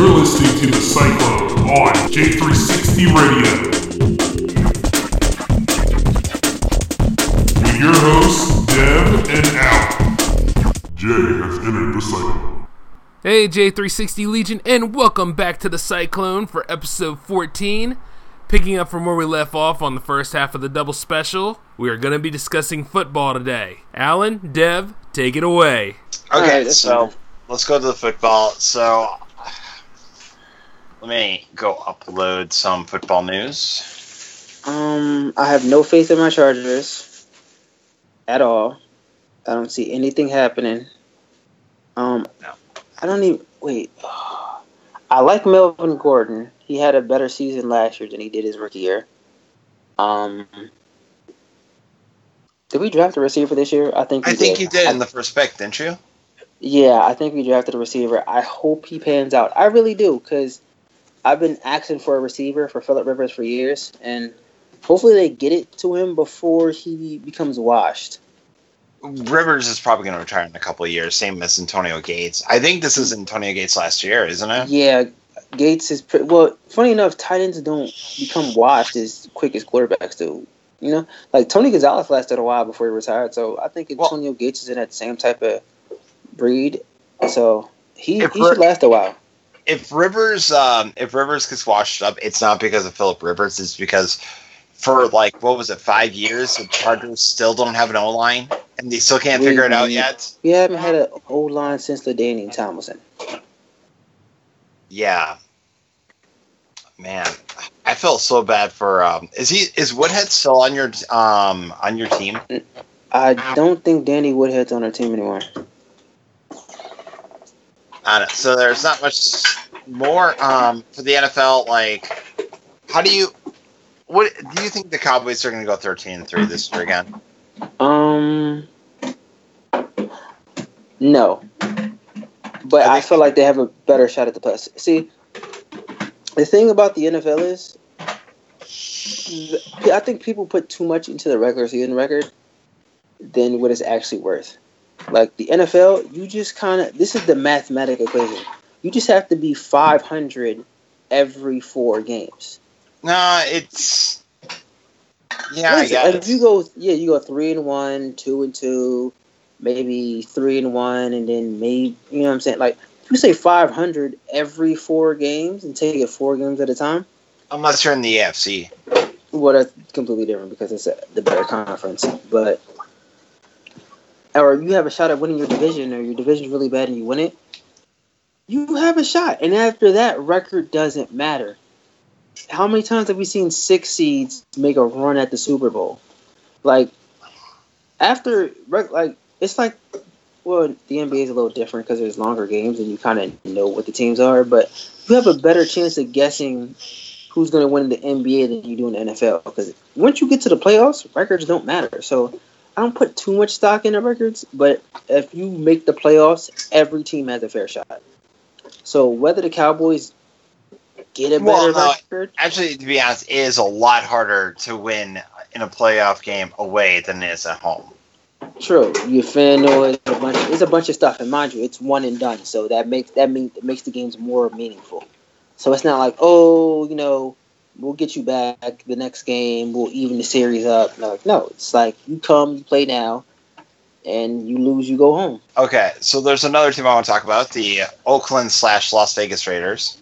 You're listening to The Cyclone on J360 Radio. With your hosts, Dev and Al. Jay has entered the cyclone. Hey, J360 Legion, and welcome back to the Cyclone for episode 14. Picking up from where we left off on the first half of the double special, we are going to be discussing football today. Alan, Dev, take it away. Okay, Alright, that's so let's go to the football. So let me go upload some football news. Um, I have no faith in my Chargers at all. I don't see anything happening. Um, No. I don't even wait. I like Melvin Gordon. He had a better season last year than he did his rookie year. Um, did we draft a receiver this year? I think. I think you did in the first pick, didn't you? Yeah, I think we drafted a receiver. I hope he pans out. I really do, because I've been asking for a receiver for Philip Rivers for years, and hopefully they get it to him before he becomes washed. Rivers is probably going to retire in a couple of years, same as Antonio Gates. I think this is Antonio Gates last year, isn't it? Yeah, Gates is pre- well. Funny enough, tight ends don't become washed as quick as quarterbacks do. You know, like Tony Gonzalez lasted a while before he retired, so I think Well- Antonio Gates is in that same type of breed. So he, he should last a while. If Rivers, um, if Rivers gets washed up, it's not because of Philip Rivers. It's because for like what was it, five years, the Chargers still don't have an O line, and they still can't figure it out We- yet. We haven't had an O line since Ladainian Tomlinson. Yeah. Man, I felt so bad for. Um, is he is Woodhead still on your um on your team? I don't think Danny Woodhead's on our team anymore. I don't. So there's not much more um for the NFL. Like, how do you? What do you think the Cowboys are going to go 13 and three this year again? Um, no, but I I, feel like they have a better shot at the plus. See, the thing about the NFL is, I think people put too much into the regular season record than what it's actually worth. Like the NFL, you just kind of this is the mathematical equation. You just have to be 500 every four games. No, it's. Yeah, I guess. If you go, yeah, you go three and one, two and two, maybe three and one, and then maybe you know what I'm saying. Like if you say 500 every four games and take it four games at a time, Unless you're in the AFC. well, that's completely different because it's a, the better conference. But or you have a shot at winning your division, or your division's really bad and you win it. You have a shot, and after that, record doesn't matter. How many times have we seen six seeds make a run at the Super Bowl? Like after, like it's like, well, the NBA is a little different because there's longer games and you kind of know what the teams are, but you have a better chance of guessing who's going to win in the NBA than you do in the NFL. Because once you get to the playoffs, records don't matter. So I don't put too much stock in the records, but if you make the playoffs, every team has a fair shot. So whether the Cowboys get a better Well, no, record, Actually, to be honest, it is a lot harder to win in a playoff game away than it is at home. true. You fan noise, a bunch. It's a bunch of stuff, and mind you, it's one and done. So that makes that mean that makes the games more meaningful. So it's not like oh, you know, we'll get you back the next game, we'll even the series up. No, no, it's like you come, you play now, and you lose, you go home. Okay, so there's another team I want to talk about the Oakland slash Las Vegas Raiders.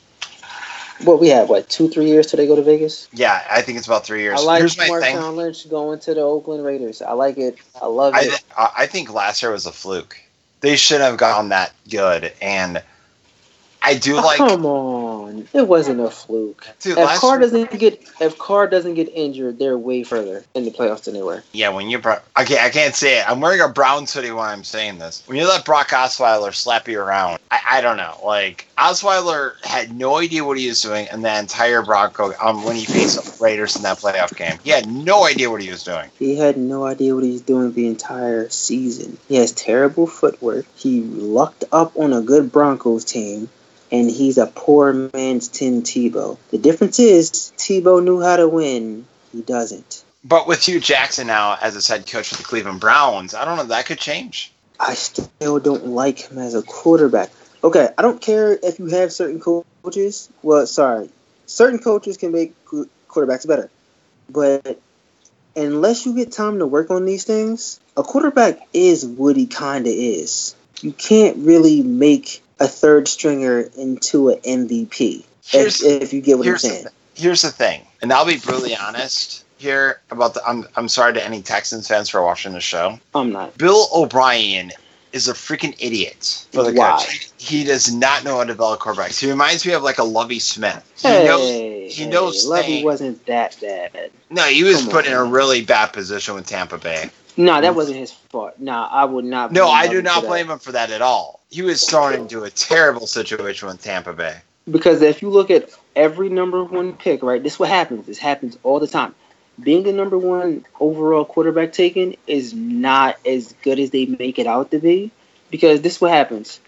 What we have, what two, three years till they go to Vegas? Yeah, I think it's about three years. I like Here's my thing. Marshawn Lynch going to the Oakland Raiders. I like it. I love I, it. I I think last year was a fluke. They shouldn't have gone that good, and I do like. come on, it wasn't a fluke. Dude, if Carr doesn't get if Carr doesn't get injured, they're way further in the playoffs than they were. Yeah, when you brought. Okay, I can't say it. I'm wearing a brown hoodie while I'm saying this. When you let Brock Osweiler slap you around, I, I don't know. Like Osweiler had no idea what he was doing, and the entire Bronco um when he faced the Raiders in that playoff game, he had no idea what he was doing. He had no idea what he was doing the entire season. He has terrible footwork. He lucked up on a good Broncos team, and he's a poor man's Tim Tebow. The difference is Tebow knew how to win. He doesn't. But with Hue Jackson now as his head coach for the Cleveland Browns, I don't know that could change. I still don't like him as a quarterback. Okay, I don't care if you have certain coaches. Well, sorry, certain coaches can make quarterbacks better, but unless you get time to work on these things, a quarterback is what he kind of is. You can't really make a third stringer into an MVP Here's- if, if you get what I'm here's the saying. here's the thing, and I'll be brutally honest here about the. I'm I'm sorry to any Texans fans for watching the show. I'm not. Bill O'Brien is a freaking idiot for the Why? coach. He does not know how to develop quarterbacks. He reminds me of like a Lovie Smith. He knows. He hey, knows Lovey things. wasn't that bad. No, he was Come put in a really bad position with Tampa Bay. No, that wasn't his fault. No, I would not. No, I do not that. blame him for that at all. He was thrown into a terrible situation with Tampa Bay. Because if you look at every number one pick, right, this is what happens. This happens all the time. Being the number one overall quarterback taken is not as good as they make it out to be. Because this is what happens.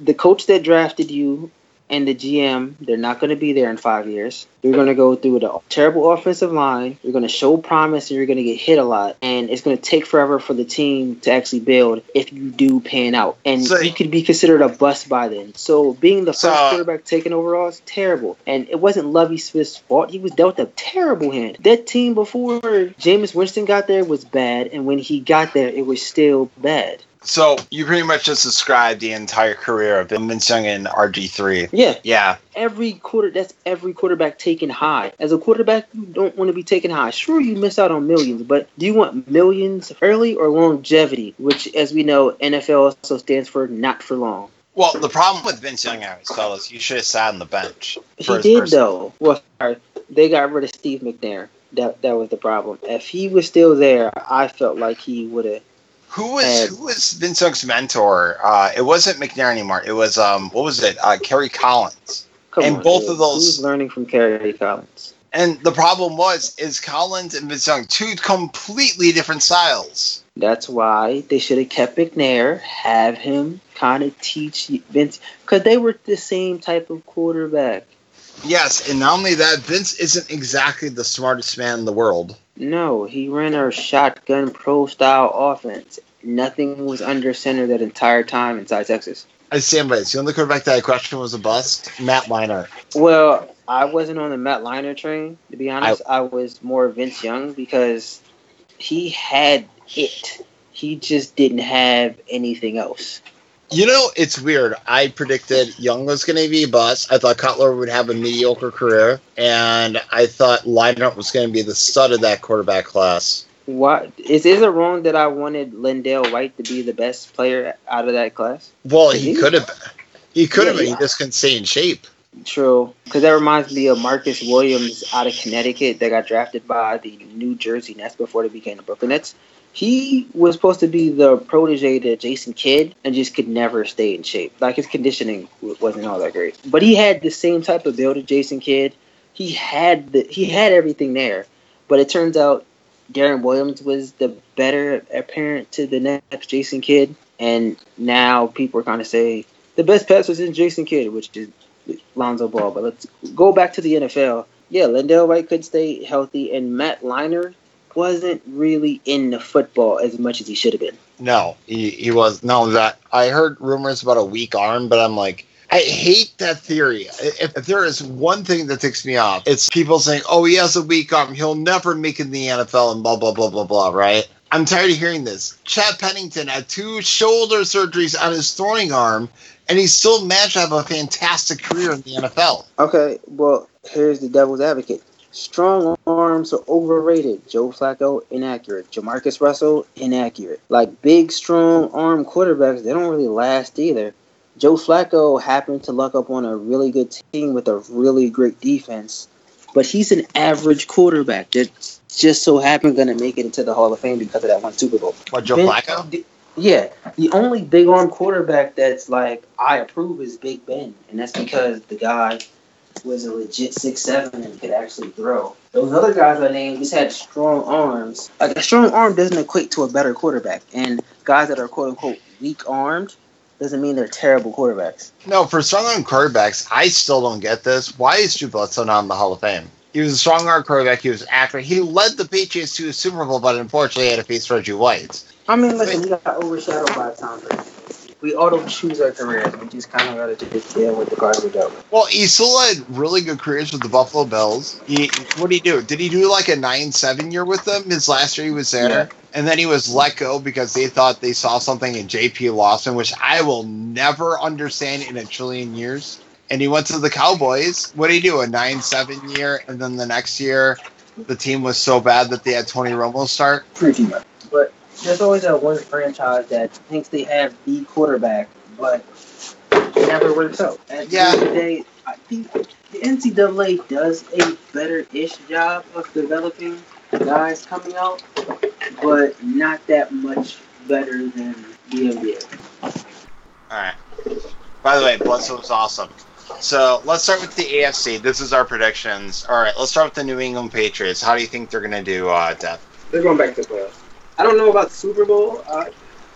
The coach that drafted you and the GM, they're not going to be there in five years. You're going to go through the terrible offensive line. You're going to show promise and you're going to get hit a lot. And it's going to take forever for the team to actually build if you do pan out. And So- you could be considered a bust by then. So being the So- first quarterback taken overall is terrible. And it wasn't Lovie Smith's fault. He was dealt a terrible hand. That team before Jameis Winston got there was bad. And when he got there, it was still bad. So you pretty much just described the entire career of Vince Young and RG3. Yeah, Yeah, every quarter that's every quarterback taken high. As a quarterback, you don't want to be taken high. Sure, you miss out on millions, but do you want millions early or longevity? Which, as we know, NFL also stands for not for long. Well, the problem with Vince Young, I always tell us, he should have sat on the bench. He did though. Well, sorry, they got rid of Steve McNair. That that was the problem. If he was still there, I felt like he would have. Who was And- who was Vince Young's mentor? Uh, it wasn't McNair anymore. It was um, what was it? Uh, Kerry Collins. Come And on, both dude. of those- Who's learning from Kerry Collins? And the problem was, is Collins and Vince Young two completely different styles. That's why they should have kept McNair, have him kind of teach Vince, because they were the same type of quarterback. Yes, and not only that, Vince isn't exactly the smartest man in the world. No, he ran a shotgun pro style offense. Nothing was under center that entire time inside Texas. I stand by this. The only quarterback that I questioned was a bust, Matt Leinart. Well, I wasn't on the Matt Leinart train, to be honest. I, was more Vince Young because he had it. He just didn't have anything else. You know, it's weird. I predicted Young was going to be a bust. I thought Cutler would have a mediocre career, and I thought Leinart was going to be the stud of that quarterback class. What is is it wrong that I wanted LenDale White to be the best player out of that class? Well, he could have. He could have yeah. He just couldn't stay in shape. True, because that reminds me of Marcus Williams out of Connecticut that got drafted by the New Jersey Nets before they became the Brooklyn Nets. He was supposed to be the protege to Jason Kidd and just could never stay in shape. Like his conditioning wasn't all that great, but he had the same type of build as Jason Kidd. He had the he had everything there, but it turns out Deron Williams was the better apparent to the next Jason Kidd, and now people are kind of say the best pass was in Jason Kidd, which is Lonzo Ball. But let's go back to the NFL. Yeah, LenDale White could stay healthy, and Matt Leinart wasn't really into football as much as he should have been. No, he, he was. No, that, I heard rumors about a weak arm, but I'm like, I hate that theory. If, if there is one thing that ticks me off, it's people saying, "Oh, he has a weak arm. He'll never make it in the NFL," and blah blah blah blah blah. Right? I'm tired of hearing this. Chad Pennington had two shoulder surgeries on his throwing arm, and he still managed to have a fantastic career in the NFL. Okay, well, here's the devil's advocate. Strong arms are overrated. Joe Flacco, inaccurate. Jamarcus Russell, inaccurate. Like big, strong arm quarterbacks, they don't really last either. Joe Flacco happened to luck up on a really good team with a really great defense, but he's an average quarterback that just so happened going to make it into the Hall of Fame because of that one Super Bowl. What Joe Ben- Flacco? the- yeah, the only big arm quarterback that's like I approve is Big Ben, and that's because the guy was a legit six seven and could actually throw. Those other guys I named just had strong arms. Like a strong arm doesn't equate to a better quarterback, and guys that are quote unquote weak armed doesn't mean they're terrible quarterbacks. No, for strong arm quarterbacks, I still don't get this. Why is Drew Bledsoe not in the Hall of Fame? He was a strong arm quarterback. He was accurate. He led the Patriots to a Super Bowl, but unfortunately had to face Reggie White. I mean, listen, he got overshadowed by Tom Brady. We auto choose our careers. We just kind of got to just deal with the cards we dealt with. Well, he still had really good careers with the Buffalo Bills. He, what did he do? Did he do like a nine-seven year with them? His last year he was there, Yeah. and then he was let go because they thought they saw something in J.P. Losman, which I will never understand in a trillion years. And he went to the Cowboys. What did he do? A nine-seven year, and then the next year, the team was so bad that they had Tony Romo start. Pretty much. But there's always that one franchise that thinks they have the quarterback, but it never works out. At the Yeah. end of the day, I think the NCAA does a better-ish job of developing guys coming out, but not that much better than the NBA. All right. By the way, Bledsoe was awesome. So let's start with the AFC. This is our predictions. All right, let's start with the New England Patriots. How do you think they're going to do, uh, Dev? They're going back to the playoffs. I don't know about the Super Bowl. Uh,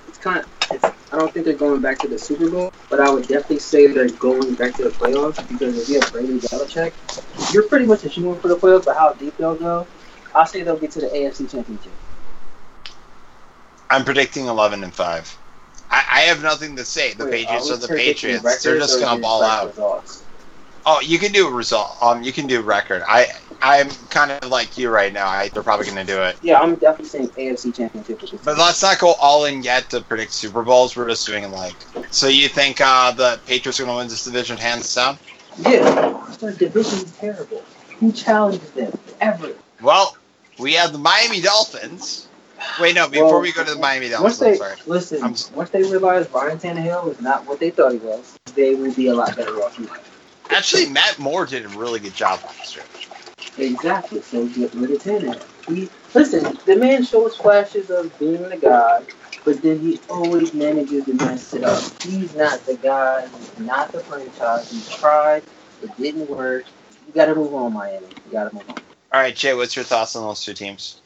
it's kind of. It's, I don't think they're going back to the Super Bowl, but I would definitely say they're going back to the playoffs because if you have Brady Belichick, you're pretty much assuming for the playoffs. But how deep they'll go, I'll say they'll get to the AFC Championship. I'm predicting 11 and 5. I, I have nothing to say. The Wait, Patriots we are the Patriots. They're just going to ball out. results? Oh, you can do a result. Um, you can do record. I I'm kind of like you right now. I, they're probably going to do it. Yeah, I'm definitely saying AFC Championship. But let's not go all in yet to predict Super Bowls. We're just doing like. So you think uh, the Patriots are going to win this division hands down? Yeah, their division is terrible. Who challenges them ever? Well, we have the Miami Dolphins. Wait, no. Before Well, we go to the Miami Once Dolphins, I'm they sorry. listen, I'm once they realize Ryan Tannehill is not what they thought he was, they will be a lot better off. Than that. Actually, Matt Moore did a really good job on last year. Exactly. So get rid of Tannehill. He listen. The man shows flashes of being the guy, but then he always manages to mess it up. He's not the guy. He's not the franchise. He tried. It didn't work. You got to move on, Miami. You got to move on. All right, Jay, what's your thoughts on those two teams?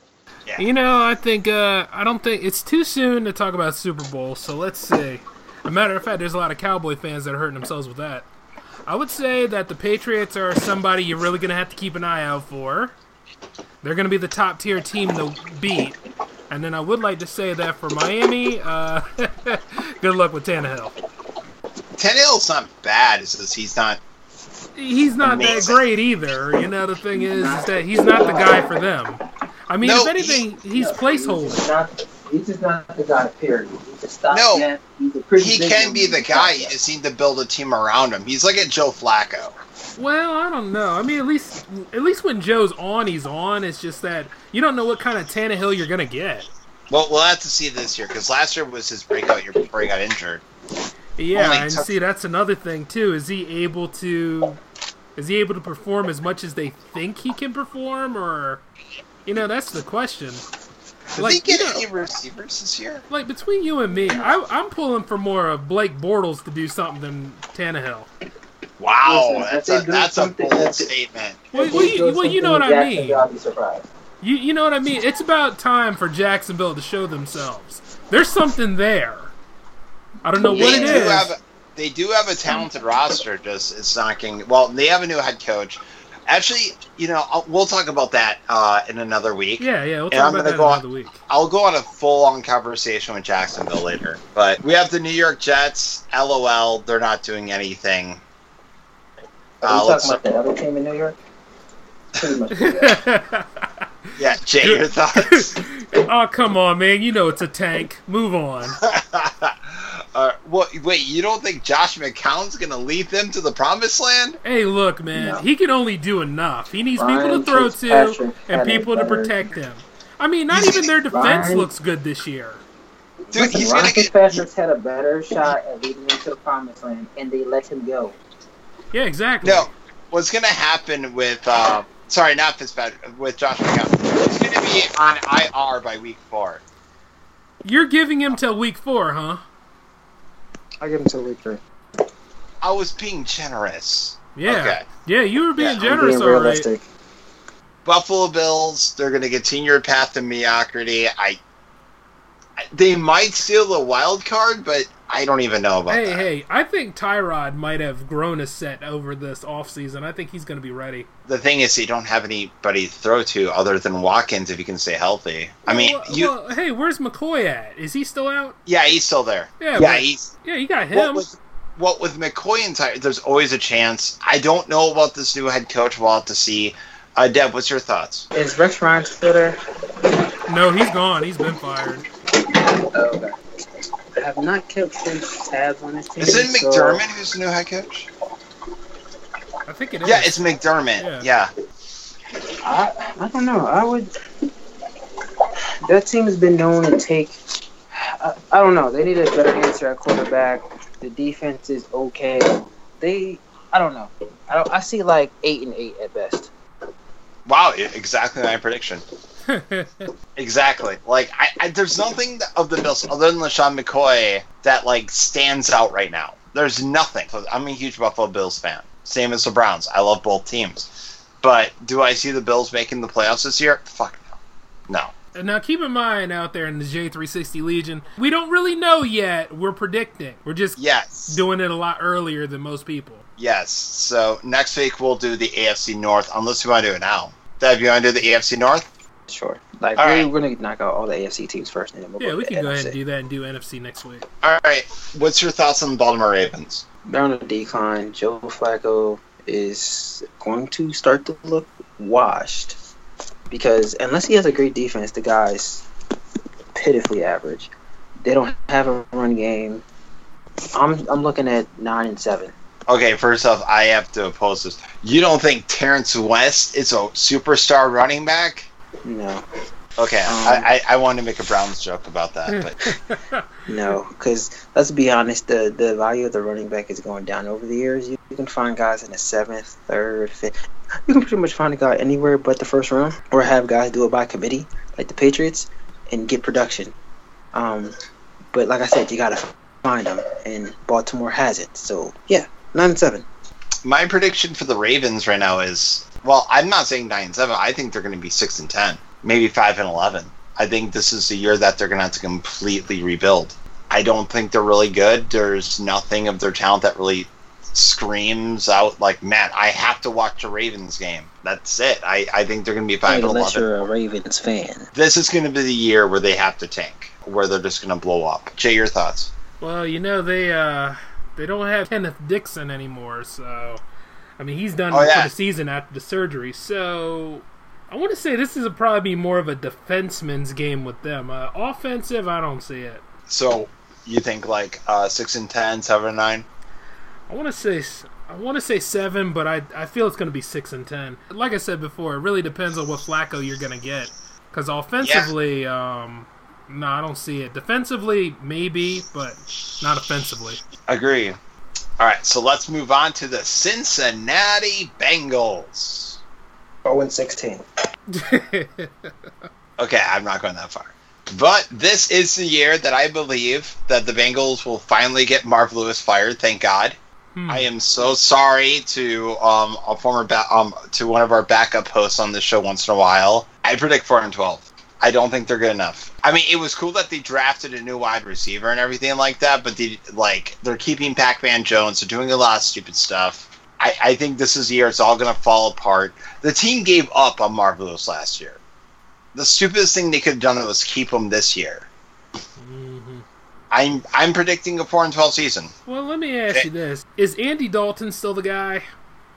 Yeah. You know, I think uh, I don't think it's too soon to talk about Super Bowl. So let's see. A matter of fact, there's a lot of Cowboy fans that are hurting themselves with that. I would say that the Patriots are somebody you're really going to have to keep an eye out for. They're going to be the top tier team to beat. And then I would like to say that for Miami, uh, good luck with Tannehill. Tannehill's not bad. It's just he's not. He's not that great either. You know, the thing is, is that he's not the guy for them. I mean, No, if anything, he's He's placeholder. Just not, he's just not the guy. Period. He's a stopgap. No, he's a pretty He can be the guy. You stopgap. just need to build a team around him. He's like a Joe Flacco. Well, I don't know. I mean, at least at least when Joe's on, he's on. It's just that you don't know what kind of Tannehill you're gonna get. Well, we'll have to see this year because last year was his breakout year before he got injured. Yeah, Only and took- see, that's another thing too. Is he able to? Is he able to perform as much as they think he can perform, or you know, that's the question. Did Like, he get you know- any receivers this year? Like between you and me, I, I'm pulling for more of Blake Bortles to do something than Tannehill. Wow, Listen, that's they a that's a bold if they- statement. Well, well, you, well, you know what I mean. I'll be surprised. You, you know what I mean? It's about time for Jacksonville to show themselves. There's something there. I don't know what they it do is. have they do have a talented roster. Just it's not getting well. They have a new head coach. Actually, you know, I'll, we'll talk about that uh, in another week. yeah, yeah, we'll And talk I'm about gonna that go on- another week. I'll go on a full on conversation with Jacksonville later. But we have the New York Jets. LOL, they're not doing anything. Are Uh, you let's, talking about the other team in New York? Much. yeah. yeah, Jay, your thoughts? oh, come on, man. You know it's a tank. Move on. uh, what, wait, you don't think Josh McCown's going to lead them to the promised land? Hey, look, man. No. He can only do enough. He needs people to throw to Fitzpatrick and had a people to protect him. I mean, not even their defense Ryan- looks good this year. Dude, Listen, he's Ryan going to get. Had a better shot at leading them to the promised land, and they let him go. Yeah, exactly. No, what's going to happen with. Uh, sorry, not Fitzpatrick, with Josh McCown. He's going to be on IR by week four. You're giving him till week four, huh? I give him till week three. I was being generous. Yeah. Okay. Yeah, you were being Yeah, generous, being all right. Buffalo Bills, they're going to continue their path to mediocrity. I, I- they might steal the wild card, but I don't even know about Hey, that. hey, I think Tyrod might have grown a set over this offseason. I think he's going to be ready. The thing is, you don't have anybody to throw to other than Watkins if you can stay healthy. I mean, Well, you. well, hey, where's McCoy at? Is he still out? yeah, he's still there. Yeah, yeah, but- he's. Yeah, you got What him. with, what with McCoy and Ty, there's always a chance. I don't know about this new head coach. We'll have to see. Uh, Dev, what's your thoughts? Is Rex Ryan still there? No, he's gone. He's been fired. Oh, okay. I have not kept close tabs on this team. Is it so- McDermott who's the new head coach? I think it is. Yeah, it's McDermott. Yeah. Yeah. I, I don't know. I would. That team has been known to take. I, I don't know. They need a better answer at quarterback. The defense is okay. They. I don't know. I don't. I see like eight and eight at best. Wow, exactly my prediction. Exactly. Like, I, I there's nothing of the Bills other than LeSean McCoy that like stands out right now. There's nothing. So I'm a huge Buffalo Bills fan. Same as the Browns. I love both teams. But do I see the Bills making the playoffs this year? Fuck no. No. And now keep in mind out there in the J360 Legion, we don't really know yet. We're predicting. We're just Yes. doing it a lot earlier than most people. Yes. So next week we'll do the AFC North, unless you want to do it now. Dev, you want to do the AFC North? Sure. Like All we're, right. gonna knock out all the AFC teams first, and then we'll Yeah, go we can go ahead and do that and do NFC next week. All right. What's your thoughts on the Baltimore Ravens? They're on a decline. Joe Flacco is going to start to look washed because unless he has a great defense, the guy's pitifully average. They don't have a run game. I'm I'm looking at nine and seven. Okay, first off, I have to oppose this. You don't think Terrance West is a superstar running back? No, Okay, Um, I, I, I wanted to make a Browns joke about that, but no, because let's be honest, the the value of the running back is going down over the years. You, you can find guys in the seventh, third, fifth. You can pretty much find a guy anywhere but the first round, or have guys do it by committee, like the Patriots, and get production. Um, but like I said, you gotta find them, and Baltimore has it. So yeah, nine and seven. my prediction for the Ravens right now is well, I'm not saying nine and seven. I think they're going to be six and ten, maybe five and eleven. I think this is the year that they're going to have to completely rebuild. I don't think they're really good. There's nothing of their talent that really screams out like, man, I have to watch a Ravens game. That's it. I, I think they're going to be five and Unless eleven. you're a Ravens fan. This is going to be the year where they have to tank, where they're just going to blow up. Jay, your thoughts? Well, you know they uh they don't have Kenneth Dixon anymore, so I mean he's done Oh, yeah. for the season after the surgery. So I want to say this is a, probably more of a defenseman's game with them. Uh, offensive, I don't see it. So you think like uh, six and ten, seven and nine? I want to say I want to say seven, but I I feel it's going to be six and ten. Like I said before, it really depends on what Flacco you're going to get. Because offensively, um, no, I don't see it. Defensively, maybe, but not offensively. Agree. All right, so let's move on to the Cincinnati Bengals. Oh and sixteen. Okay, I'm not going that far. But this is the year that I believe that the Bengals will finally get Marv Lewis fired. Thank God. Hmm. I am so sorry to um, a former ba- um, to one of our backup hosts on this show once in a while. I predict four and twelve. I don't think they're good enough. I mean, it was cool that they drafted a new wide receiver and everything like that, but they like they're keeping Pac-Man Jones. They're doing a lot of stupid stuff. I, I think this is the year it's all going to fall apart. The team gave up on Marv Lewis last year. The stupidest thing they could have done was keep him this year. Mhm. I'm I'm predicting a four and twelve season. Well, let me ask you this: Is Andy Dalton still the guy?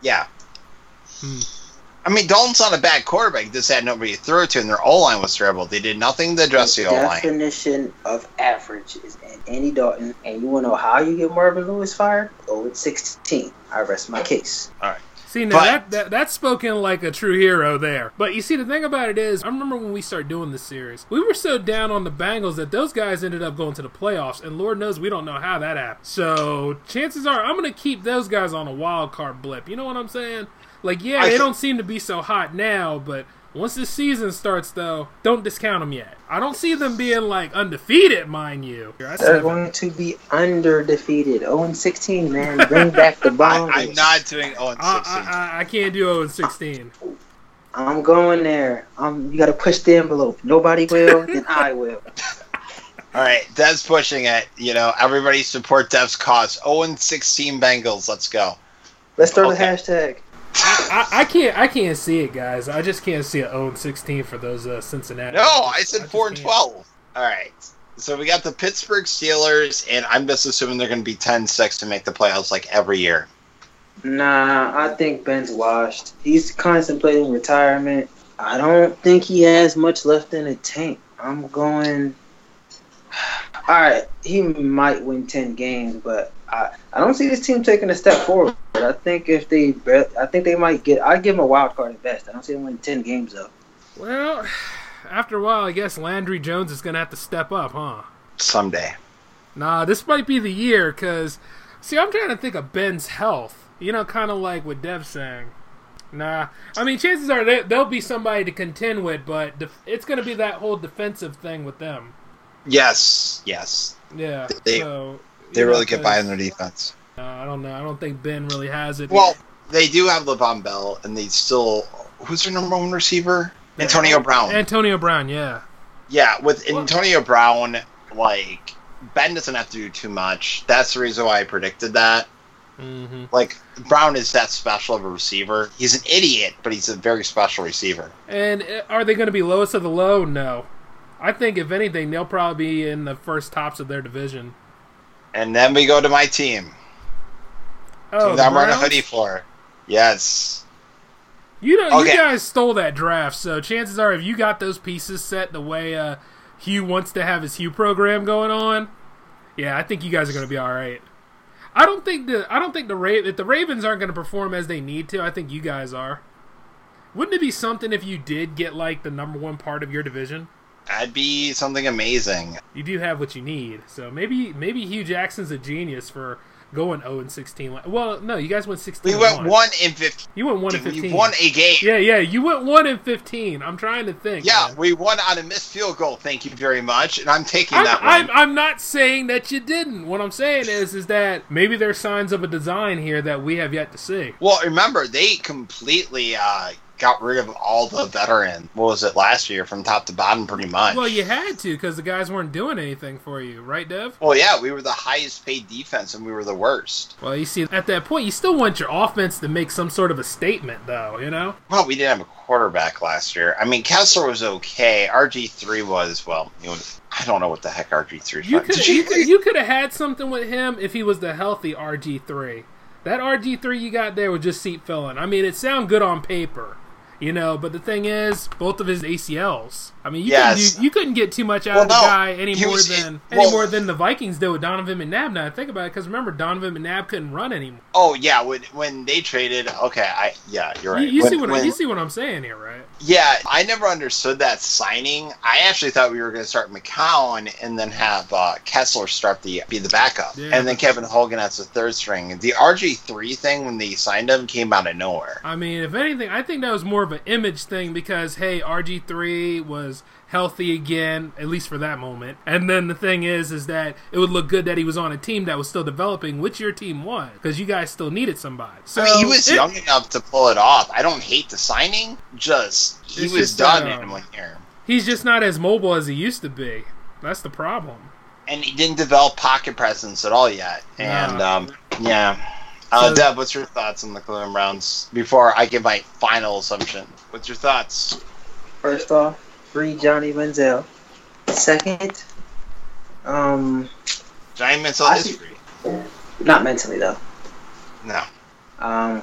Yeah. Hmm. I mean, Dalton's not a bad quarterback. He just had nobody to throw to, and their O line was terrible. They did nothing to address the O line. definition of average is Andy Dalton, and you want to know how you get Marvin Lewis fired? Oh, it's 16. I rest my case. All right. See, now But- that, that that's spoken like a true hero there. But you see, the thing about it is, I remember when we started doing this series, we were so down on the Bengals that those guys ended up going to the playoffs, and Lord knows we don't know how that happened. So chances are, I'm going to keep those guys on a wild card blip. You know what I'm saying? Like, yeah, I they th- don't seem to be so hot now, but once the season starts, though, don't discount them yet. I don't see them being like undefeated, mind you. They're going to be under defeated. 0 and 16, man. Bring back the I, Broncos. I'm not doing 0 and I, 16. I, I- I can't do 0 and 16. I'm going there. Um, you got to push the envelope. Nobody will, then I will. All right, Dev's pushing it. You know, everybody support Dev's cause. 0 and 16 Bengals. Let's go. Let's start Okay. a hashtag. I, I can't I can't see it, guys. I just can't see an 0 16 for those uh, Cincinnati. No, I just said 4 and 12. All right. So we got the Pittsburgh Steelers, and I'm just assuming they're going to be 10 6 to make the playoffs like every year. Nah, I think Ben's washed. He's contemplating retirement. I don't think he has much left in the tank. I'm going. All right, he might win ten games, but I, I don't see this team taking a step forward. I think if they, bar- I think they might get. I give them a wild card at best. I don't see them winning ten games though. Well, after a while, I guess Landry Jones is going to have to step up, huh? Someday. Nah, this might be the year because, see, I'm trying to think of Ben's health. You know, kind of like what Dev's saying. Nah, I mean, chances are they, they'll be somebody to contend with, but def- it's going to be that whole defensive thing with them. Yes, yes. Yeah, They- so They you know, really get by on their defense. Uh, I don't know. I don't think Ben really has it. Well, they do have Le'Veon Bell, and they still. Who's their number one receiver? Antonio Brown. Antonio Brown, yeah. Yeah, with Antonio Brown, like Ben doesn't have to do too much. That's the reason why I predicted that. hmm Like Brown is that special of a receiver. He's an idiot, but he's a very special receiver. And uh, are they going to be lowest of the low? No. I think if anything, they'll probably be in the first tops of their division. And then we go to my team. Oh, team the that I'm wearing a hoodie for. Yes. You know, Okay. you guys stole that draft, so chances are, if you got those pieces set the way uh, Hue wants to have his Hue program going on, yeah, I think you guys are going to be all right. I don't think the I don't think the Ra- if the Ravens aren't going to perform as they need to. I think you guys are. Wouldn't it be something if you did get like the number one part of your division? That'd be something amazing. You do have what you need, so maybe maybe Hue Jackson's a genius for going zero and sixteen. Well, no, you guys went sixteen. We and went one. one in fifteen. You went one and We fifteen. won a game. Yeah, yeah, you went one and fifteen. I'm trying to think. Yeah, man. we won on a missed field goal. Thank you very much, and I'm taking I'm, that I'm, one. I'm not saying that you didn't. What I'm saying is, is that maybe there's signs of a design here that we have yet to see. Well, remember they completely uh, got rid of all the veteran. What was it last year, from top to bottom, pretty much. Well, you had to because the guys weren't doing anything for you, right, Dev? Well, yeah, we were the highest paid defense, and we were the worst. Well, you see, at that point, you still want your offense to make some sort of a statement, though. You know? Well, we didn't have a quarterback last year. I mean, Kessler was okay. RG three was well. It was, I don't know what the heck RG three. You could you could you could have had something with him if he was the healthy RG three. That RG three you got there was just seat filling. I mean, it sounded good on paper, you know, but the thing is, both of his ACLs. I mean, you Yes. couldn't do, you couldn't get too much out Well, of the no. guy any more was- than well- any more than the Vikings did with Donovan McNabb. Now I think about it, because remember Donovan McNabb couldn't run anymore. Oh yeah, when when they traded, okay, I yeah, you're right. You, you When- see what I, when- you see what I'm saying here, right? Yeah, I never understood that signing. I actually thought we were going to start McCown and then have uh, Kessler start the be the backup, Yeah. and then Kevin Hogan as the third string. The RG three thing when they signed him came out of nowhere. I mean, if anything, I think that was more of an image thing because hey, RG three was healthy again, at least for that moment. And then the thing is, is that it would look good that he was on a team that was still developing, which your team was, because you guys still needed somebody. So I mean, he was it- young enough to pull it off. I don't hate the signing, just he was just, done uh, in one year, He's just not as mobile as he used to be. That's the problem. and he didn't develop pocket presence at all yet. And No. um, yeah. Uh, So- Dev, what's your thoughts on the Cleveland Browns before I give my final assumption? What's your thoughts? First off, free Johnny Manziel. Second, um, Giant mental I- history. not mentally though. No. Um,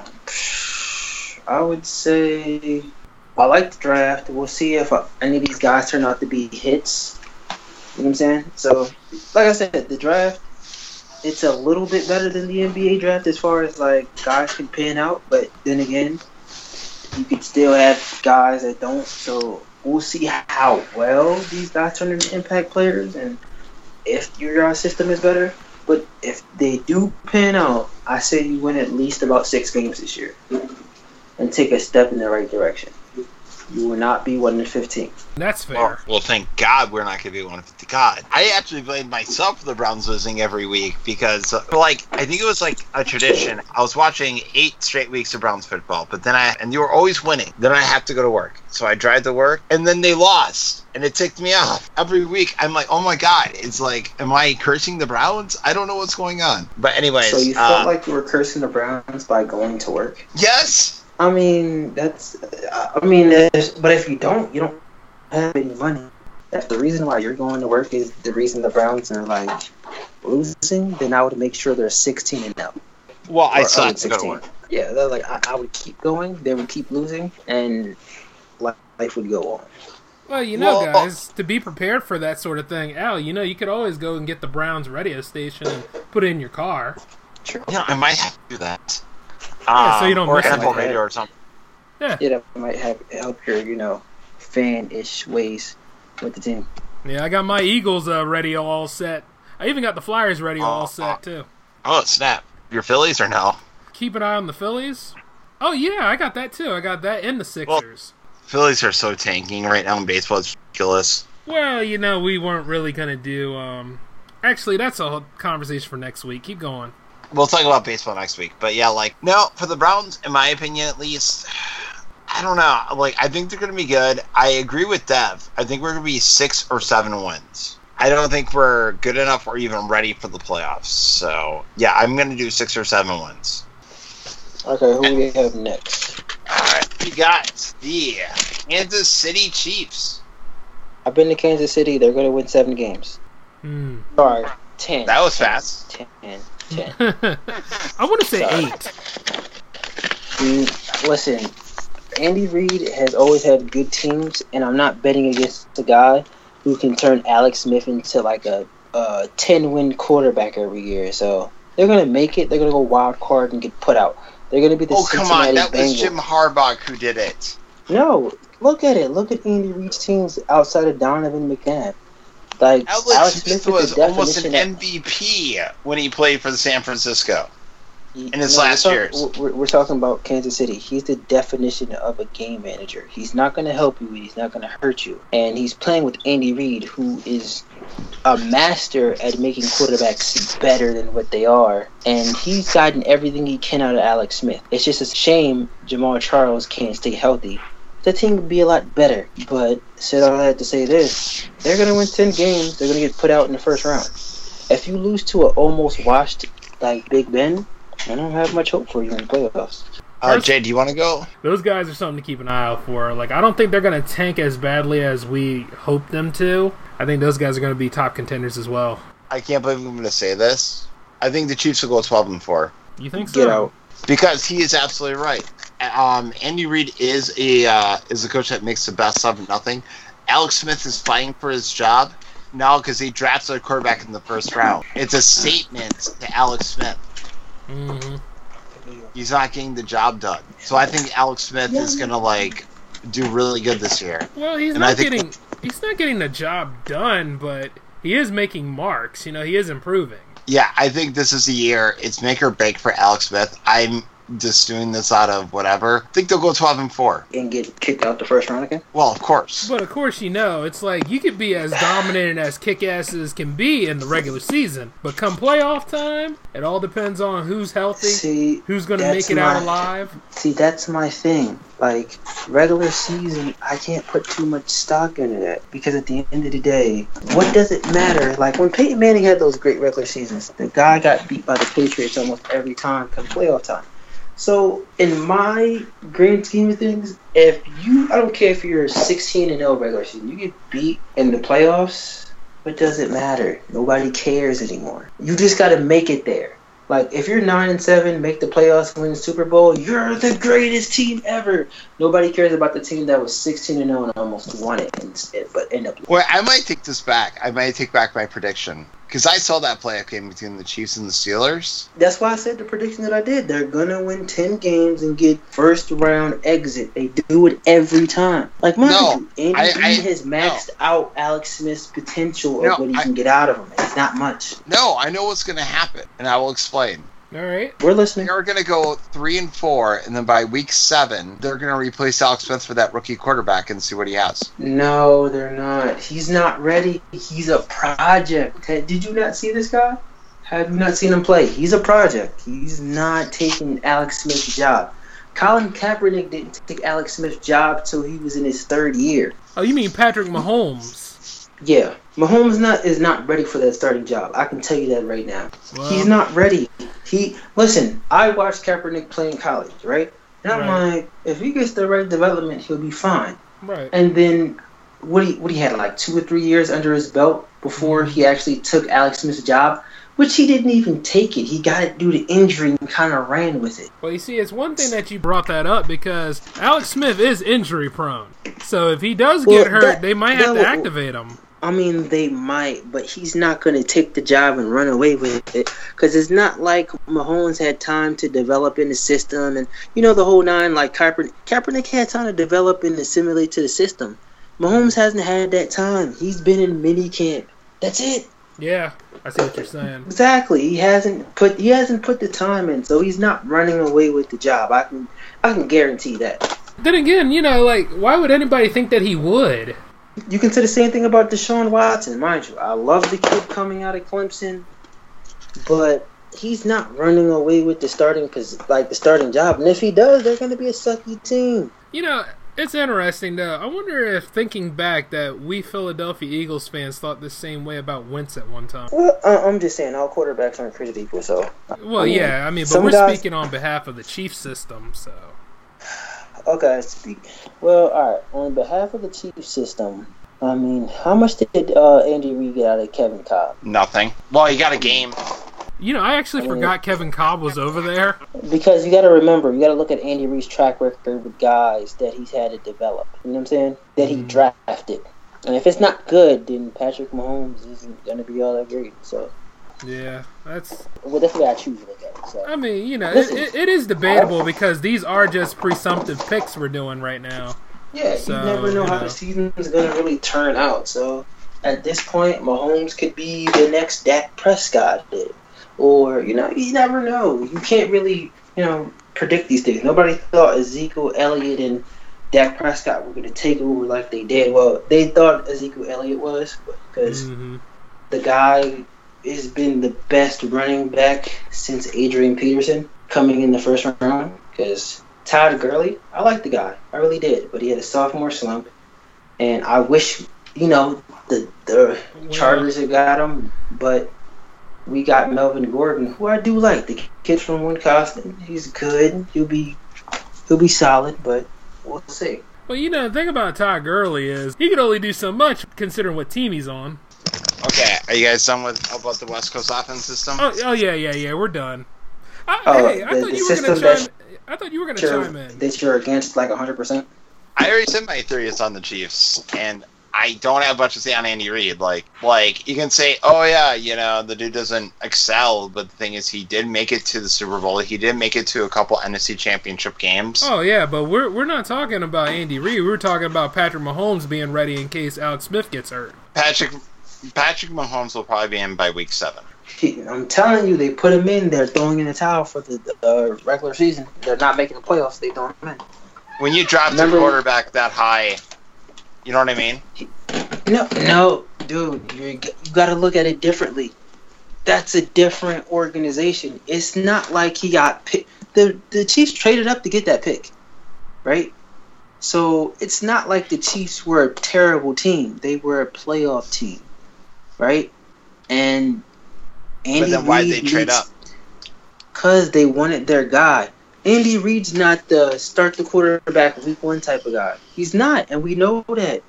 I would say I like the draft. We'll see if any of these guys turn out to be hits. You know what I'm saying? So, like I said, the draft it's a little bit better than the NBA draft as far as like guys can pan out, but then again, you could still have guys that don't. So we'll see how well these guys turn into impact players and if your system is better. But if they do pan out, I say you win at least about six games this year and take a step in the right direction. You will not be one in fifteen. That's fair. Well, well, thank God we're not going to be 150. God, I actually blame myself for the Browns losing every week because, uh, like, I think it was like a tradition. I was watching eight straight weeks of Browns football, but then I and you were always winning. Then I have to go to work, so I drive to work, and then they lost, and it ticked me off every week. I'm like, oh my God, it's like, am I cursing the Browns? I don't know what's going on. But anyways, So you uh, felt like you were cursing the Browns by going to work? yes. I mean, that's. I mean, there's- but if you don't, you don't have any money. That's the reason why you're going to work. Is the reason the Browns are like losing? Then I would make sure they're 16 and 0. Well, I Or still have 0 to go to work. Yeah, they're like I, I would keep going. They would keep losing, and li- life would go on. Well, you know, Well- uh, guys, to be prepared for that sort of thing, Al, you know, you could always go and get the Browns radio station and put it in your car. True. Yeah, I might have to do that. Yeah, so you don't or miss it. Radio or something. Yeah, that might have help your you know fan-ish ways with the team. Yeah, I got my Eagles uh, radio all set. I even got the Flyers radio all Oh, set too. Oh snap! Your Phillies are now. Keep an eye on the Phillies. Oh yeah, I got that too. I got that in the Sixers. Phillies are so tanking right now in baseball. It's ridiculous. Well, you know, we weren't really gonna do. um Actually, that's a whole conversation for next week. Keep going. We'll talk about baseball next week. But yeah, like no, for the Browns, in my opinion, at least. I don't know. Like, I think they're going to be good. I agree with Dev. I think we're going to be six or seven wins. I don't think we're good enough or even ready for the playoffs. So, yeah, I'm going to do six or seven wins. Okay, who do we have next? All right, we got the Kansas City Chiefs. I've been to Kansas City. They're going to win seven games. Hmm. Sorry, ten. That was fast. Ten. Ten. I want to say Sorry. eight. Mm, listen, Andy Reid has always had good teams, and I'm not betting against a guy who can turn Alex Smith into like a, a 10 win quarterback every year. So they're going to make it. They're going to go wild card and get put out. They're going to be the Oh, come on. That was Jim Harbaugh who did it. No, look at it. Look at Andy Reid's teams outside of Donovan McNabb. Like Alex, Alex Smith was almost an definition of MVP when he played for the San Francisco. in his we're last years. We're, we're talking about Kansas City. He's the definition of a game manager. He's not going to help you. He's not going to hurt you. And he's playing with Andy Reid, who is a master at making quarterbacks better than what they are. And he's gotten everything he can out of Alex Smith. It's just a shame Jamaal Charles can't stay healthy. The team would be a lot better. But said all that to say this: they're going to win ten games. They're going to get put out in the first round. If you lose to an almost washed like Big Ben, I don't have much hope for you in the playoffs. Uh, Jay, do you want to go? Those guys are something to keep an eye out for. Like, I don't think they're going to tank as badly as we hope them to. I think those guys are going to be top contenders as well. I can't believe I'm going to say this. I think the Chiefs will go 12 and 4 You think so? Get out. because he is absolutely right. Um, Andy Reid is a uh, is a coach that makes the best of nothing. Alex Smith is fighting for his job now because he drafted a quarterback in the first round. It's a statement to Alex Smith. hmm He's not getting the job done. So I think Alex Smith is going to like do really good this year. Well, he's And not think- getting he's not getting the job done, but he is making marks. You know, he is improving. Yeah, I think this is the year. It's make or break for Alex Smith. I'm just doing this out of whatever. I think they'll go 12 and 4. And get kicked out the first round again? Well, of course. But of course, you know, it's like you could be as dominant and as kick ass as can be in the regular season, but come playoff time, it all depends on who's healthy, See, who's going to make it out alive. see, that's my thing. Like regular season, I can't put too much stock into that because at the end of the day, what does it matter? Like when Peyton Manning had those great regular seasons, the guy got beat by the Patriots almost every time come playoff time. So in my grand scheme of things, if you, I don't care if you're 16 and 0 regular season, you get beat in the playoffs. What does it matter? Nobody cares anymore. You just got to make it there. Like if you're nine and seven, make the playoffs, win the Super Bowl, you're the greatest team ever. Nobody cares about the team that was 16 and 0 and almost won it, but end up. Well, I might take this back. I might take back my prediction. Because I saw that playoff game between the Chiefs and the Steelers. That's why I said the prediction that I did. They're gonna win 10 games and get first round exit. They do it every time. Like mind No, you, Andy I- I- has maxed out Alex Smith's potential No, of what he I- can get out of him. It's not much. No, I know what's going to happen, and I will explain. All right. We're listening. They're going to go three and four, and then by week seven, they're going to replace Alex Smith for that rookie quarterback and see what he has. No, they're not. He's not ready. He's a project. Did you not see this guy? Have you not seen him play? He's a project. He's not taking Alex Smith's job. Colin Kaepernick didn't take Alex Smith's job till he was in his third year. Oh, you mean Patrick Mahomes? Yeah, Mahomes not is not ready for that starting job. I can tell you that right now. Well, He's not ready. He listen. I watched Kaepernick play in college, right? And I'm Right. like, if he gets the right development, he'll be fine. Right. And then what he what he had like two or three years under his belt before mm-hmm. he actually took Alex Smith's job, which he didn't even take it. He got it due to injury and kind of ran with it. Well, you see, it's one thing that you brought that up because Alex Smith is injury prone. So if he does Well, get hurt, that- they might have to will- activate him. I mean, they might, but he's not going to take the job and run away with it because it's not like Mahomes had time to develop in the system and you know the whole nine. Like Kaepernick, Kaepernick had time to develop and assimilate to the system. Mahomes hasn't had that time. He's been in mini camp. That's it. Yeah, I see what you're saying. Exactly. He hasn't put he hasn't put the time in, so he's not running away with the job. I can I can guarantee that. Then again, you know, like, why would anybody think that he would? You can say the same thing about Deshaun Watson, mind you. I love the kid coming out of Clemson, but he's not running away with the starting cause, like the starting job. And if he does, they're going to be a sucky team. You know, it's interesting though. I wonder if thinking back that we Philadelphia Eagles fans thought the same way about Wentz at one time. Well, I- I'm just saying, all quarterbacks aren't created equal. So, Well, yeah, I mean, but we're guys- speaking on behalf of the Chiefs system, so okay, speak. Well, all right. On behalf of the Chiefs system, I mean, how much did uh, Andy Reid get out of Kevin Kolb? Nothing. Well, he got a game. you know, I actually forgot Kevin Kolb was over there. Because you got to remember, you got to look at Andy Reid's track record with guys that he's had to develop. You know what I'm saying? That he drafted. And if it's not good, then Patrick Mahomes isn't going to be all that great. So, Yeah, that's. well, that's the way I choose to look at it. So, I mean, you know, Listen. it, it is debatable because these are just presumptive picks we're doing right now. yeah, So, you never know you how the season is going to really turn out. So, at this point, Mahomes could be the next Dak Prescott. Or, you know, you never know. You can't really, you know, predict these things. Nobody thought Ezekiel Elliott and Dak Prescott were going to take over like they did. Well, they thought Ezekiel Elliott was because hmm the guy has been the best running back since Adrian Peterson coming in the first round. Because Todd Gurley, I like the guy, I really did, but he had a sophomore slump, and I wish you know the the Chargers had got him, but we got Melvin Gordon, who I do like, the kid from Wisconsin. He's good. He'll be he'll be solid, but we'll see. Well, you know, the thing about Todd Gurley is he can only do so much considering what team he's on. Okay, are you guys done with about the West Coast offense system? Oh, oh yeah, yeah, yeah. We're done. I, Oh, hey, I the- thought the you were gonna system chime. that- I thought you were gonna Sure, chime in. that you're against like 100. percent I already said my theory is on the Chiefs, and I don't have much to say on Andy Reid. Like, like you can say, oh yeah, you know, the dude doesn't excel, but the thing is, he did make it to the Super Bowl. He did make it to a couple NFC Championship games. Oh yeah, but we're we're not talking about Andy Reid. We're talking about Patrick Mahomes being ready in case Alex Smith gets hurt. Patrick, Patrick Mahomes will probably be in by week seven. I'm telling you, they put him in. They're throwing in the towel for the, the regular season. They're not making the playoffs. They in. When you draft Remember- a quarterback that high, you know what I mean? No, no, dude, you you got to look at it differently. That's a different organization. It's not like he got picked. The the Chiefs traded up to get that pick, right? So it's not like the Chiefs were a terrible team. They were a playoff team, right? And Andy but then why'd they Reid trade needs- up? Cause they wanted their guy. Andy Reid's not the start the quarterback week one type of guy. He's not, and we know that.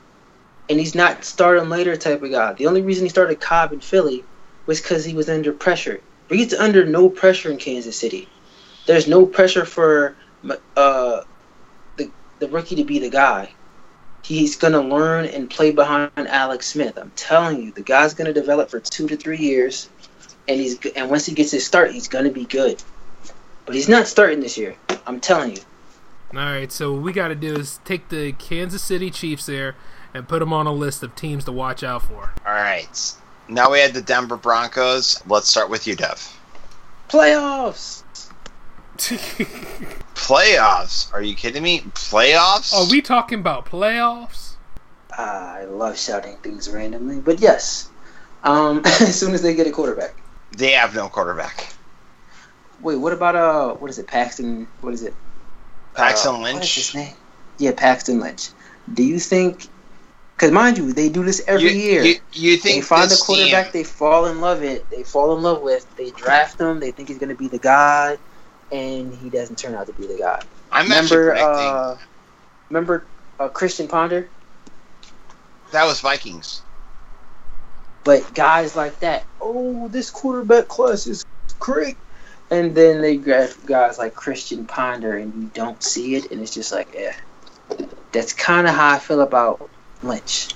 And he's not starting later type of guy. The only reason he started Kolb in Philly was because he was under pressure. Reid's under no pressure in Kansas City. There's no pressure for uh, the the rookie to be the guy. He's gonna learn and play behind Alex Smith. I'm telling you, the guy's gonna develop for two to three years and he's and once he gets his start, he's gonna be good. But he's not starting this year. I'm telling you. All right, so what we got to do is take the Kansas City Chiefs there and put them on a list of teams to watch out for. All right. Now we had the Denver Broncos. Let's start with you, Dev. Playoffs. Playoffs? Are you kidding me? Playoffs? Are we talking about playoffs? I love shouting things randomly, but yes. Um, as soon as they get a quarterback. They have no quarterback. Wait, what about uh, what is it, Paxton? What is it? Paxton Uh, What is his Lynch. name? Yeah, Paxton Lynch. Do you think? Because mind you, they do this every you, year. You, you they think find a this quarterback team- they fall in love with. They fall in love with. They draft him. They think he's going to be the guy, and he doesn't turn out to be the guy. I'm actually remember, uh, remember uh, Christian Ponder. that was Vikings. But guys like that, oh, this quarterback class is great. And then they grab guys like Christian Ponder, and you don't see it, and it's just like, eh. That's kind of how I feel about Lynch.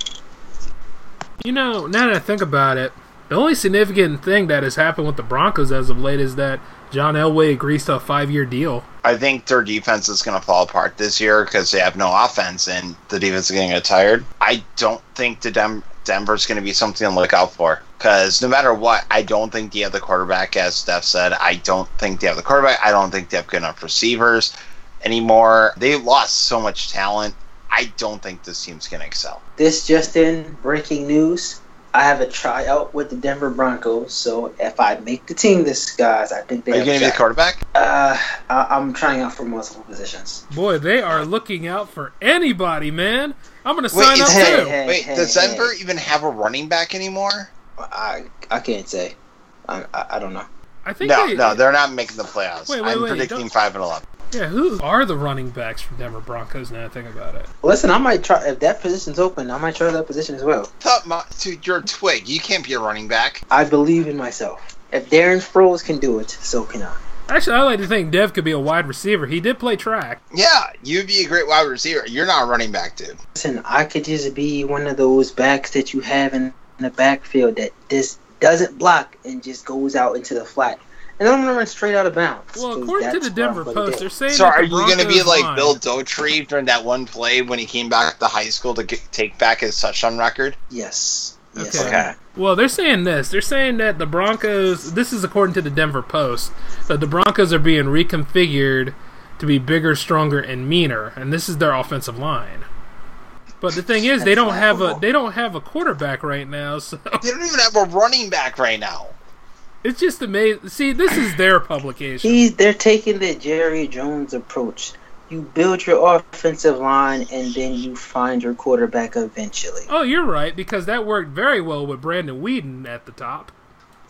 You know, now that I think about it, the only significant thing that has happened with the Broncos as of late is that John Elway agrees to a five-year deal. I think their defense is going to fall apart this year because they have no offense and the defense is going to get tired. I don't think the Dem- Denver's going to be something to look out for because no matter what, I don't think they have the quarterback. As Steph said, I don't think they have the quarterback. I don't think they have good enough receivers anymore. They lost so much talent. I don't think this team's going to excel. This just in, breaking news. I have a tryout with the Denver Broncos, so if I make the team, this guys, I think they Are you going to be the quarterback? Uh, I- I'm trying out for multiple positions. Boy, they are looking out for anybody, man. I'm gonna Wait, sign up hey, too. hey. Wait, does Denver even have a running back anymore? I I can't say. I I, I don't know. I think No, they, no, they're not making the playoffs. Wait, wait, I'm wait, predicting five and eleven. Yeah, who are the running backs for Denver Broncos? Now I think about it. Listen, I might try if that position's open. I might try that position as well. Thought my, dude, you're a twig. You can't be a running back. I believe in myself. If Darren Sproles can do it, so can I. Actually, I like to think Dev could be a wide receiver. He did play track. Yeah, you'd be a great wide receiver. You're not a running back, dude. Listen, I could just be one of those backs that you have in the backfield that just doesn't block and just goes out into the flat. And then I'm gonna run straight out of bounds. Well, according to the Denver Post, do. they're saying So that are you going to be like line- Bill Dotree during that one play when he came back to high school to get, take back his touchdown record? Yes. Yes. Okay. Okay. Well, they're saying this. They're saying that the Broncos. This is according to the Denver Post. That the Broncos are being reconfigured to be bigger, stronger, and meaner, and this is their offensive line. But the thing is, they don't have a they don't have a quarterback right now, so They don't even have a running back right now. it's just amazing. See, this is their publication. He's they're taking the Jerry Jones approach. You build your offensive line and then you find your quarterback eventually. Oh, you're right because that worked very well with Brandon Weeden at the top.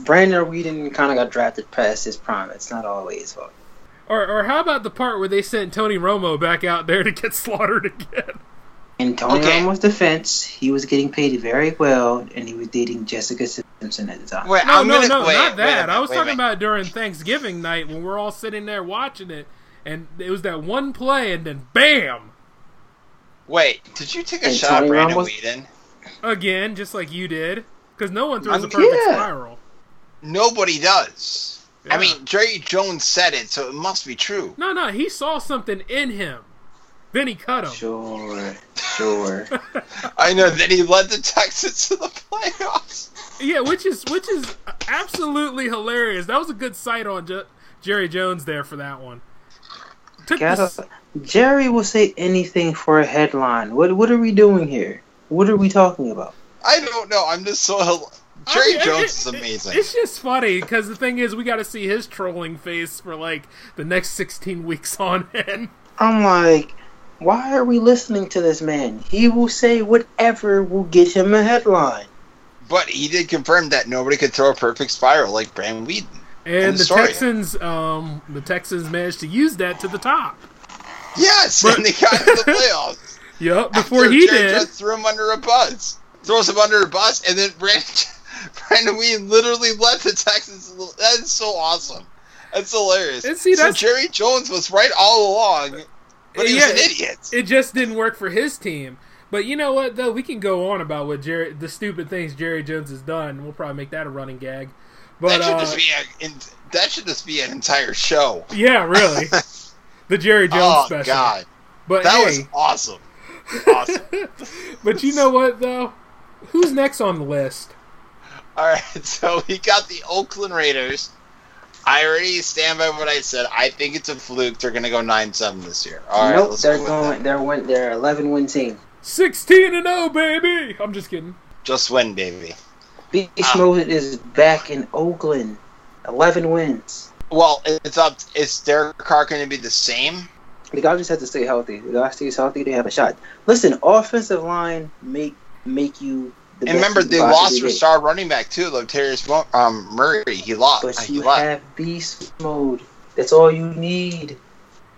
Brandon Weeden kind of got drafted past his prime. It's not always his fault. Or, or how about the part where they sent Tony Romo back out there to get slaughtered again? In Tony Okay. Romo's defense, he was getting paid very well, and he was dating Jessica Simpson at the time. Wait, No, I'm no, gonna, no, wait, not wait a that. I was wait talking minute. about during Thanksgiving night when we're all sitting there watching it, and it was that one play, and then bam, Wait, did you take a And shot at Tony Brandon Ramos- Weeden? again, just like you did, because no one throws I'm- a perfect yeah. spiral. Nobody does. I mean, Jerry Jones said it, so it must be true. no, no, he saw something in him. Then he cut him. Sure, sure. I know Then he led the Texans to the playoffs. Yeah, which is which is absolutely hilarious. That was a good sight on J- Jerry Jones there for that one. Took Gotta, Jerry will say anything for a headline. What what are we doing here? What are we talking about? I don't know. I'm just so. hel- I Jerry mean, Jones it- is amazing. It's just funny because the thing is, we got to see his trolling face for like the next 16 weeks on end. I'm like, why are we listening to this man? He will say whatever will get him a headline. But he did confirm that nobody could throw a perfect spiral like Brandon Weeden. And End the story. Texans, um, the Texans managed to use that to the top. Yes, But- and they got to the playoffs. Yep, before After he Jerry did. Jones threw him under a bus. Throws him under a bus, and then Brandon, Brandon Weeden literally left the Texans. That is so awesome. That's hilarious. And see, so Jerry Jones was right all along, but he Yeah, was an idiot. It just didn't work for his team. But you know what, though? We can go on about what Jerry, the stupid things Jerry Jones has done. We'll probably make that a running gag. But that should uh, just be a, in, that should just be an entire show. yeah, really, the Jerry Jones oh special. God, But that hey, was awesome. Awesome. but you know what though? Who's next on the list? All right, so we got the Oakland Raiders I already stand by what I said. I think it's a fluke. They're going to go nine seven this year. All right, nope, they're go going. They're win. They're eleven win team. 16 and 0, baby. I'm just kidding. Just win, baby. Beast Ah. Mode is back in Oakland. Eleven wins. Well, it's up. Is Derek Carr going to be the same? The guy just has to stay healthy. The guy stays healthy, they have a shot. Listen, offensive line make make you. The And remember, you they lost their be. star running back too, Latavius Mo- um, Murray. He lost. But he you left. have Beast Mode. That's all you need.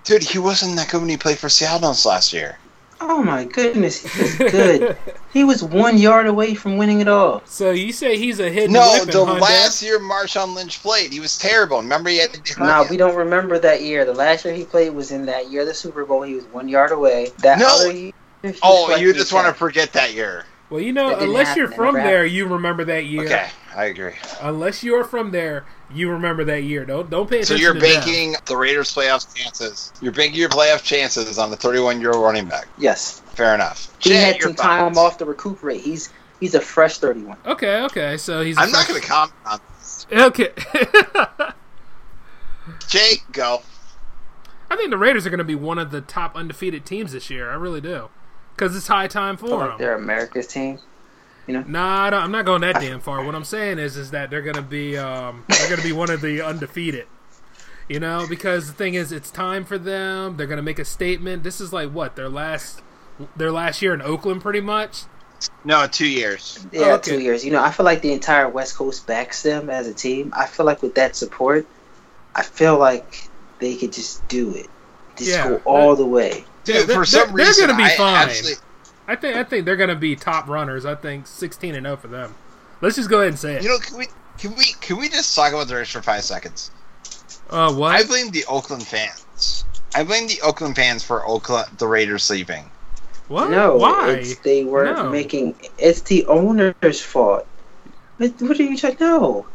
Dude, he wasn't that good when he played for Seattle last year. Oh my goodness, he was good. he was one yard away from winning it all. so you say he's a hidden No, weapon, the huh, last year Marshawn Lynch played, he was terrible. Remember, he had the Nah, we don't remember that year. The last year he played was in that year of the Super Bowl. He was one yard away. That No. other year, Oh, like you just want to forget that year. Well, you know, unless you're from never there, you remember that year. Okay, I agree. Unless you're from there, you remember that year. Don't don't pay attention. So attention. you're to them. banking the Raiders' playoff chances. You're banking your playoff chances on the 31 year old running back. Yes, Fair enough. he Jay, had some time thoughts? off to recuperate. He's he's a fresh thirty-one. Okay, okay. So he's. a I'm not going to comment on this. Okay. Jake, go. I think the Raiders are going to be one of the top undefeated teams this year. I really do, because it's high time I feel for like them. they're America's team. Nah, I don't- I'm not going that damn far. What I'm saying is, is that they're going to be, um, they're going to be one of the undefeated. You know, because the thing is, it's time for them. They're going to make a statement. This is like what their last, their last year in Oakland, pretty much. No, two years. Yeah, okay. two years. You know, I feel like the entire West Coast backs them as a team. I feel like with that support, I feel like they could just do it. Just Yeah. go all the way. Dude, Yeah, they're- for some they're- they're reason, gonna be I fine. absolutely- I think, I think they're going to be top runners. I think 16 and 0 for them. Let's just go ahead and say it. you know, can we can we can we just talk about the race for five seconds? uh, what? I blame the Oakland fans. I blame the Oakland fans for Oakland the Raiders sleeping. what? No, Why? it's they weren't No. making. It's the owner's fault. What, what are you talking? No,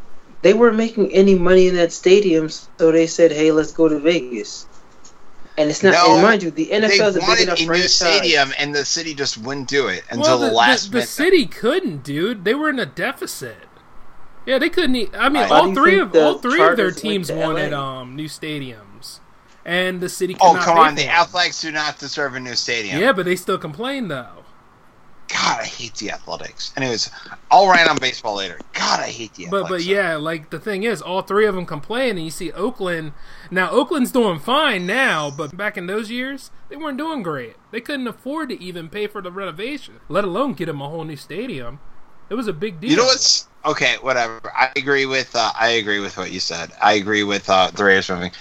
they weren't making any money in that stadium, so they said, "Hey, let's go to Vegas." And it's not. No, and mind you, the They NFL is a big wanted enough a new franchise. stadium, and the city just wouldn't do it until well, the, the, last the, the city couldn't, dude. They were in a deficit. Yeah, they couldn't. I mean, Why all three of all three of their teams to wanted um new stadiums, and the city. Could Oh come on, for the them. Athletics do not deserve a new stadium. Yeah, but they still complain though. God, I hate the Athletics. Anyways, I'll rant on baseball later. God, I hate the But Athletics. but yeah, like the thing is, all three of them complain, and you see Oakland. Now Oakland's doing fine now, but back in those years, they weren't doing great. They couldn't afford to even pay for the renovation, let alone get them a whole new stadium. It was a big deal. You know what's okay? Whatever. I agree with. Uh, I agree with what you said. I agree with uh, the Raiders moving.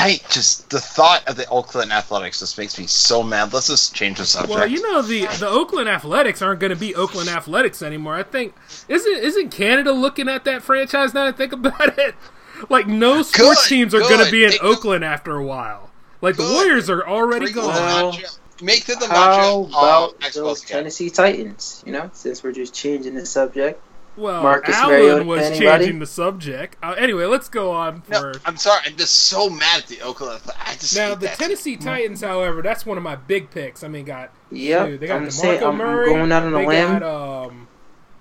I just the thought of the Oakland Athletics just makes me so mad. Let's just change the subject. Well, you know the the Oakland Athletics aren't going to be Oakland Athletics anymore. I think isn't isn't Canada looking at that franchise now? To think about it, like no sports Good, teams are going to be in Make Oakland after a while. Like the Warriors are already Bring the gone. Well, make them the How about uh, those again. Tennessee Titans? You know, since we're just changing the subject. Well, Marcus Allen Mariota, was anybody? changing the subject. Uh, anyway, let's go on No, I'm sorry. I'm just so mad at the Oakland. Athletics. I just now the that. Tennessee Titans. However, that's one of my big picks. I mean, got yeah, they got I'm DeMarco saying I'm Murray. going out on a limb. Got, um,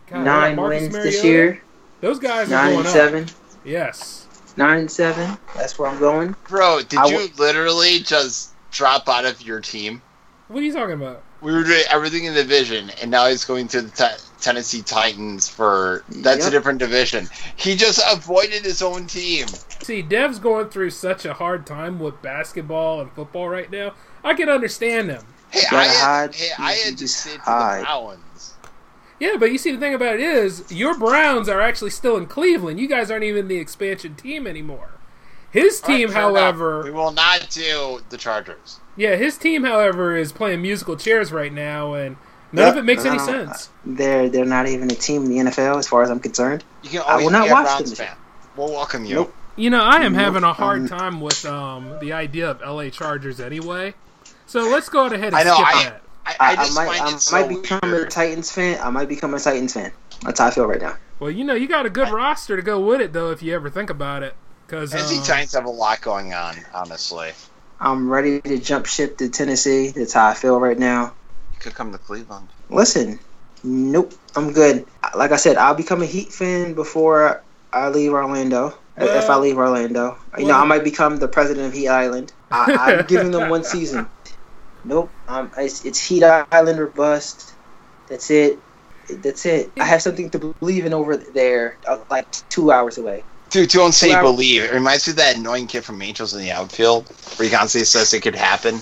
God, Nine Marcus wins this year. Those guys are Nine going and up. seven. Yes. Nine and seven. That's where I'm going. Bro, did I you w- literally just drop out of your team? What are you talking about? We were doing everything in the division, and now he's going to the te- Tennessee Titans for that's a different division. He just avoided his own team. See, Dev's going through such a hard time with basketball and football right now. I can understand him. Hey, I had, hide. hey, I had to just say to hide. the Browns. Yeah, but you see, the thing about it is, your Browns are actually still in Cleveland. You guys aren't even the expansion team anymore. His All right, team, fair enough. however, we will not do the Chargers. yeah, his team, however, is playing musical chairs right now, and none Yep, of it makes any sense. They're they're not even a team in the NFL as far as I'm concerned. You can I will not watch Browns them. fan. We'll welcome you. Nope. You know, I am Nope, having a hard um, time with um, the idea of LA Chargers anyway. So let's go ahead and I know, skip I- that. I, I, I I, might find I it so might become a. Titans fan. I might become a Titans fan. That's how I feel right now. Well, you know, you got a good roster to go with it, though, if you ever think about it. Because Tennessee uh, Titans have a lot going on, honestly. I'm ready to jump ship to Tennessee. That's how I feel right now. You could come to Cleveland. Listen, nope, I'm good. Like I said, I'll become a Heat fan before I leave Orlando. if I leave Orlando. You know, I might become the president of Heat Island. I, I'm giving them one season. Nope. Um, it's, it's Heat Island or bust. That's it. That's it. I have something to believe in over there, uh, like two hours away. Dude, don't say believe. It reminds me of that annoying kid from Angels in the outfield where he constantly says it could happen.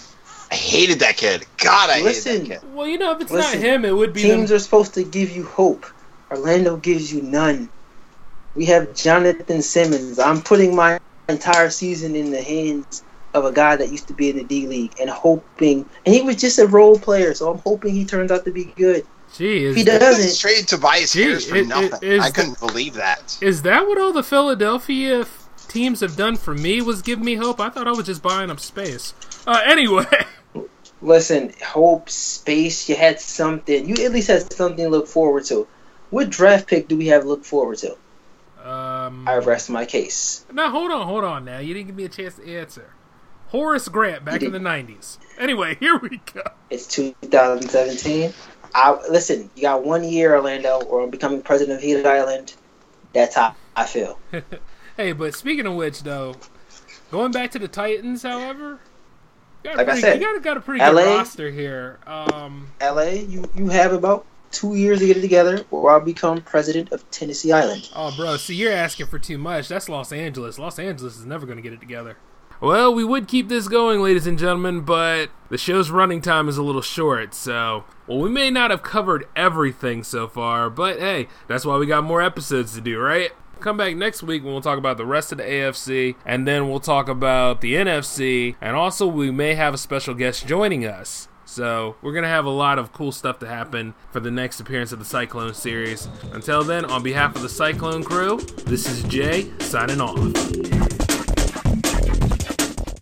I hated that kid. God, I Listen, hated that kid. Well, you know, if it's Listen, not him, it would be Teams them. are supposed to give you hope. Orlando gives you none. We have Jonathan Simmons. I'm putting my entire season in the hands of a guy that used to be in the D League and hoping, and he was just a role player, so I'm hoping he turns out to be good. Gee, He is, does. Just doesn't- trade Tobias Gee, Harris for it- it- nothing. is I couldn't believe that. is that what all the Philadelphia f- teams have done for me? Was give me hope? I thought I was just buying up space. Uh, anyway, Listen, hope, space, you had something. You at least had something to look forward to. What draft pick do we have to look forward to? um, I rest my case. now hold on, hold on. Now you didn't give me a chance to answer. Horace Grant back in the '90s. Anyway, here we go. It's 2017. I listen. You got one year, Orlando, or I'm becoming president of Heat Island. That's how I feel. Hey, but speaking of which, though, going back to the Titans, however, you got a Like I pretty, said, you got, got a pretty LA good roster here. Um, LA, you you have about two years to get it together, or I'll become president of Tennessee Island. oh, bro, see, you're asking for too much. That's Los Angeles. Los Angeles is never going to get it together. Well, we would keep this going, ladies and gentlemen, but the show's running time is a little short, so well, we may not have covered everything so far, but hey, that's why we got more episodes to do, right? Come back next week when we'll talk about the rest of the AFC, and then we'll talk about the NFC, and also we may have a special guest joining us. So, we're going to have a lot of cool stuff to happen for the next appearance of the Cyclone series. Until then, on behalf of the Cyclone crew, this is Jay signing off.